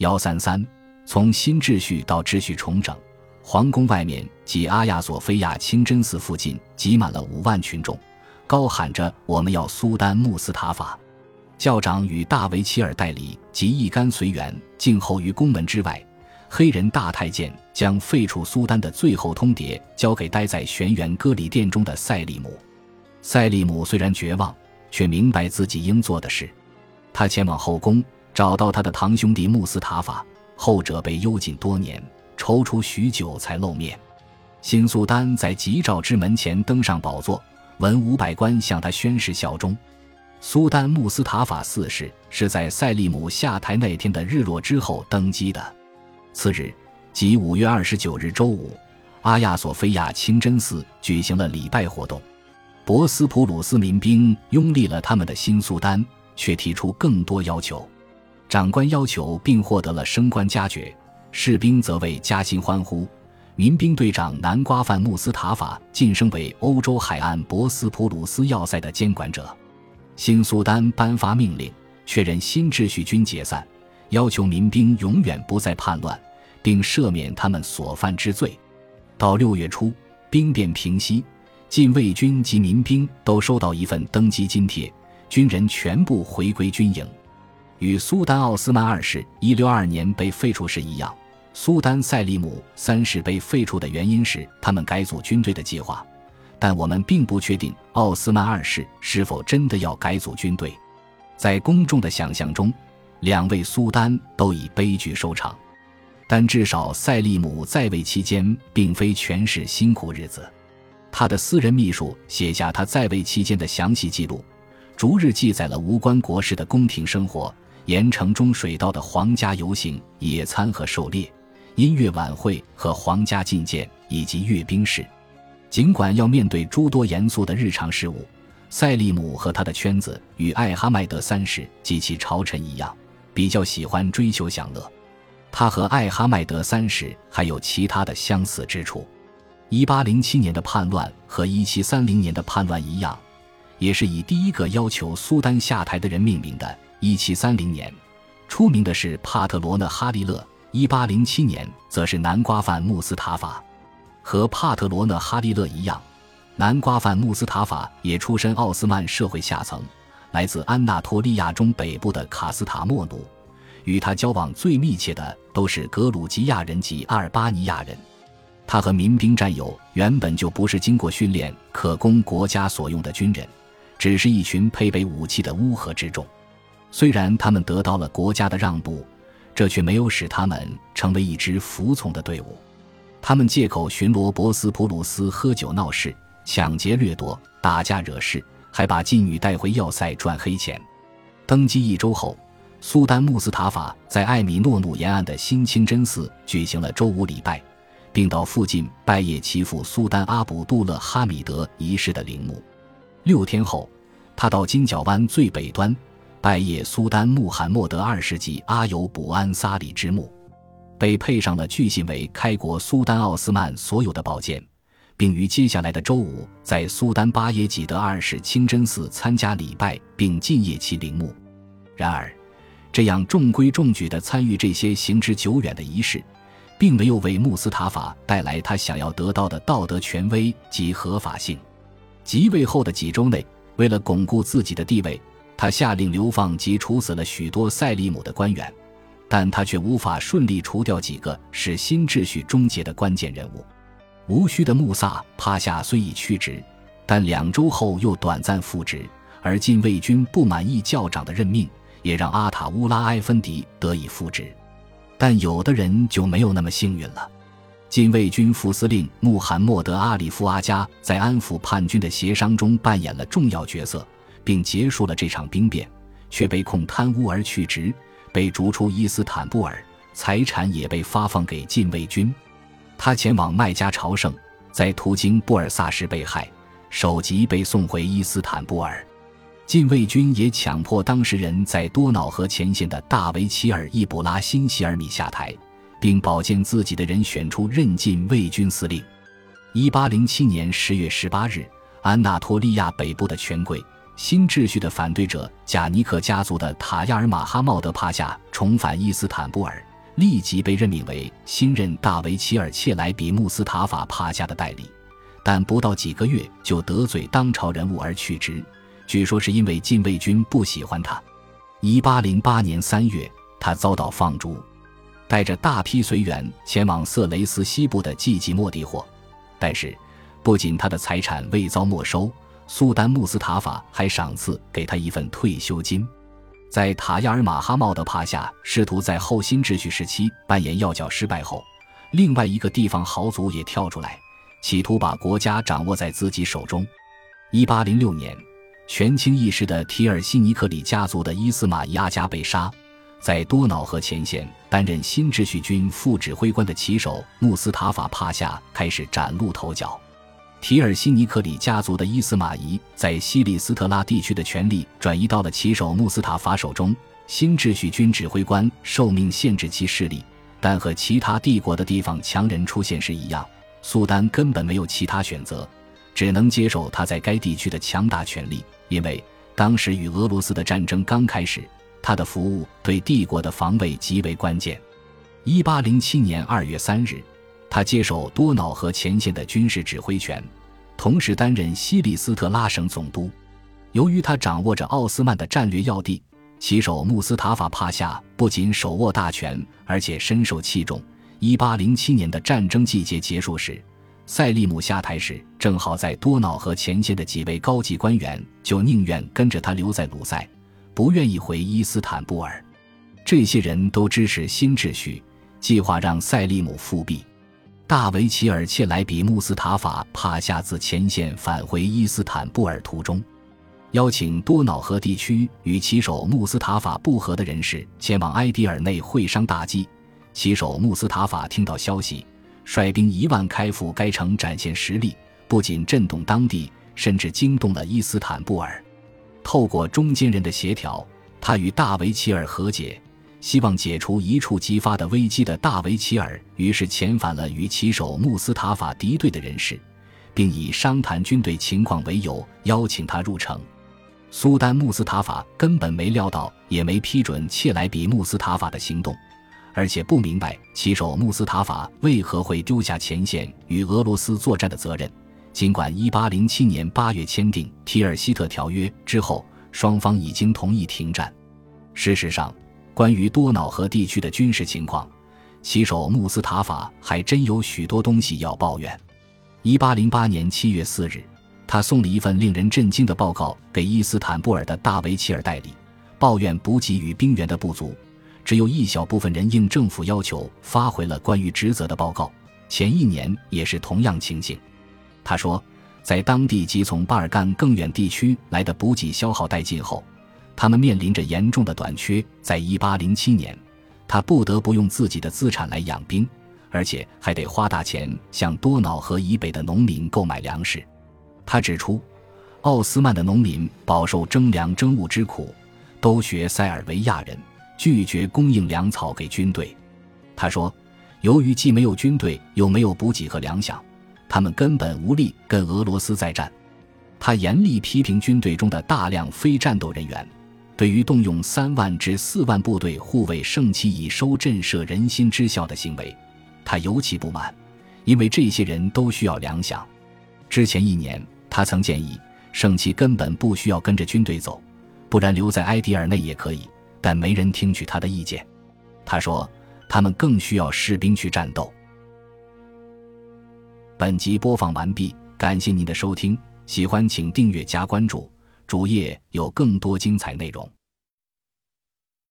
幺三三，从新秩序到秩序重整，皇宫外面及阿亚索菲亚清真寺附近挤满了五万群众，高喊着“我们要苏丹穆斯塔法”。教长与大维齐尔代理及一干随员静候于宫门之外。黑人大太监将废除苏丹的最后通牒交给待在玄元歌里殿中的赛利姆。赛利姆虽然绝望，却明白自己应做的事。他前往后宫，找到他的堂兄弟穆斯塔法，后者被幽禁多年，踌躇许久才露面。新苏丹在吉兆之门前登上宝座，文武百官向他宣誓效忠。苏丹穆斯塔法四世是在赛利姆下台那天的日落之后登基的。次日，即五月二十九日周五，阿亚索菲亚清真寺举行了礼拜活动。博斯普鲁斯民兵拥立了他们的新苏丹，却提出更多要求。长官要求并获得了升官加爵，士兵则为加薪欢呼。民兵队长南瓜范穆斯塔法晋升为欧洲海岸博斯普鲁斯要塞的监管者。新苏丹颁发命令，确认新秩序军解散，要求民兵永远不再叛乱，并赦免他们所犯之罪。到六月初，兵变平息，禁卫军及民兵都收到一份登基津贴，军人全部回归军营。与苏丹奥斯曼二世一六二年被废除时一样，苏丹塞利姆三世被废除的原因是他们改组军队的计划。但我们并不确定奥斯曼二世是否真的要改组军队。在公众的想象中，两位苏丹都以悲剧收场。但至少塞利姆在位期间并非全是辛苦日子。他的私人秘书写下他在位期间的详细记录，逐日记载了无关国事的宫廷生活、盐城中水道的皇家游行、野餐和狩猎、音乐晚会和皇家觐见以及阅兵式。尽管要面对诸多严肃的日常事务，赛利姆和他的圈子与艾哈迈德三世及其朝臣一样，比较喜欢追求享乐。他和艾哈迈德三世还有其他的相似之处。1807年的叛乱和1730年的叛乱一样，也是以第一个要求苏丹下台的人命名的。1730年，出名的是帕特罗讷哈利勒；1807年，则是南瓜范穆斯塔法。和帕特罗讷哈利勒一样，南瓜范穆斯塔法也出身奥斯曼社会下层，来自安纳托利亚中北部的卡斯塔莫努。与他交往最密切的都是格鲁吉亚人及阿尔巴尼亚人。他和民兵战友原本就不是经过训练、可供国家所用的军人，只是一群配备武器的乌合之众。虽然他们得到了国家的让步，这却没有使他们成为一支服从的队伍。他们借口巡逻博斯普鲁斯喝酒闹事、抢劫掠夺、打架惹事，还把妓女带回要塞赚黑钱。登基一周后，苏丹穆斯塔法在艾米诺努沿岸的新清真寺举行了周五礼拜，并到附近拜谒其父苏丹阿卜杜勒哈米德一世的陵墓。六天后，他到金角湾最北端拜谒苏丹穆罕默德二世及阿尤卜安萨里之墓。被配上了巨信为开国苏丹奥斯曼所有的宝剑，并于接下来的周五在苏丹巴耶济德二世清真寺参加礼拜并进谒其陵墓。然而，这样中规中矩地参与这些行之久远的仪式，并没有为穆斯塔法带来他想要得到的道德权威及合法性。即位后的几周内，为了巩固自己的地位，他下令流放及处死了许多塞利姆的官员。但他却无法顺利除掉几个使新秩序终结的关键人物。无须的穆萨帕夏虽已去职，但两周后又短暂复职。而禁卫军不满意教长的任命，也让阿塔乌拉埃芬迪得以复职。但有的人就没有那么幸运了。禁卫军副司令穆罕默德阿里夫阿加在安抚叛军的协商中扮演了重要角色，并结束了这场兵变，却被控贪污而去职。被逐出伊斯坦布尔，财产也被发放给禁卫军。他前往麦加朝圣，在途经布尔萨时被害，首级被送回伊斯坦布尔。禁卫军也强迫当事人在多瑙河前线的大维齐尔易卜拉辛希尔米下台，并保荐自己的人选出任禁卫军司令。一八零七年十月十八日，安纳托利亚北部的权贵。新秩序的反对者贾尼克家族的塔亚尔马哈茂德帕夏重返伊斯坦布尔，立即被任命为新任大维齐尔切莱比穆斯塔法帕夏的代理，但不到几个月就得罪当朝人物而去职，据说是因为禁卫军不喜欢他。一八零八年三月，他遭到放逐，带着大批随员前往色雷斯西部的季季莫地霍，但是不仅他的财产未遭没收，苏丹穆斯塔法还赏赐给他一份退休金。在塔亚尔马哈茂德帕夏试图在后新秩序时期扮演要角失败后，另外一个地方豪族也跳出来，企图把国家掌握在自己手中。一八零六年，权倾一时的提尔西尼克里家族的伊斯马伊阿加被杀，在多瑙河前线担任新秩序军副指挥官的骑手穆斯塔法帕夏开始崭露头角。提尔西尼克里家族的伊斯马仪在西里斯特拉地区的权力转移到了骑手穆斯塔法手中。新秩序军指挥官受命限制其势力，但和其他帝国的地方强人出现时一样，苏丹根本没有其他选择，只能接受他在该地区的强大权力。因为当时与俄罗斯的战争刚开始，他的服务对帝国的防卫极为关键。一八零七年二月三日。他接手多瑙河前线的军事指挥权，同时担任西里斯特拉省总督。由于他掌握着奥斯曼的战略要地，其手穆斯塔法帕夏不仅手握大权，而且深受器重。一八零七年的战争季节结束时，塞利姆下台时，正好在多瑙河前线的几位高级官员就宁愿跟着他留在鲁塞，不愿意回伊斯坦布尔。这些人都支持新秩序，计划让塞利姆复辟。大维齐尔切莱比穆斯塔法帕夏自前线返回伊斯坦布尔途中，邀请多瑙河地区与骑手穆斯塔法不和的人士前往埃迪尔内会商大计。骑手穆斯塔法听到消息，率兵一万开赴该城展现实力，不仅震动当地，甚至惊动了伊斯坦布尔。透过中间人的协调，他与大维齐尔和解。希望解除一触即发的危机的大维齐尔，于是遣返了与骑手穆斯塔法敌对的人士，并以商谈军队情况为由邀请他入城。苏丹穆斯塔法根本没料到，也没批准切莱比穆斯塔法的行动，而且不明白骑手穆斯塔法为何会丢下前线与俄罗斯作战的责任。尽管1807年8月签订提尔希特条约之后，双方已经同意停战，事实上。关于多瑙河地区的军事情况，骑手穆斯塔法还真有许多东西要抱怨。一八零八年七月四日，他送了一份令人震惊的报告给伊斯坦布尔的大维齐尔代理，抱怨补给与兵员的不足，只有一小部分人应政府要求发回了关于职责的报告。前一年也是同样情形。他说，在当地及从巴尔干更远地区来的补给消耗殆尽后。他们面临着严重的短缺。在一八零七年，他不得不用自己的资产来养兵，而且还得花大钱向多瑙河以北的农民购买粮食。他指出，奥斯曼的农民饱受征粮征物之苦，都学塞尔维亚人，拒绝供应粮草给军队。他说，由于既没有军队，又没有补给和粮饷，他们根本无力跟俄罗斯再战。他严厉批评军队中的大量非战斗人员。对于动用三万至四万部队护卫圣旗以收震慑人心之效的行为，他尤其不满，因为这些人都需要粮饷。之前一年，他曾建议圣旗根本不需要跟着军队走，不然留在埃迪尔内也可以，但没人听取他的意见。他说，他们更需要士兵去战斗。本集播放完毕，感谢您的收听，喜欢请订阅加关注。主页有更多精彩内容。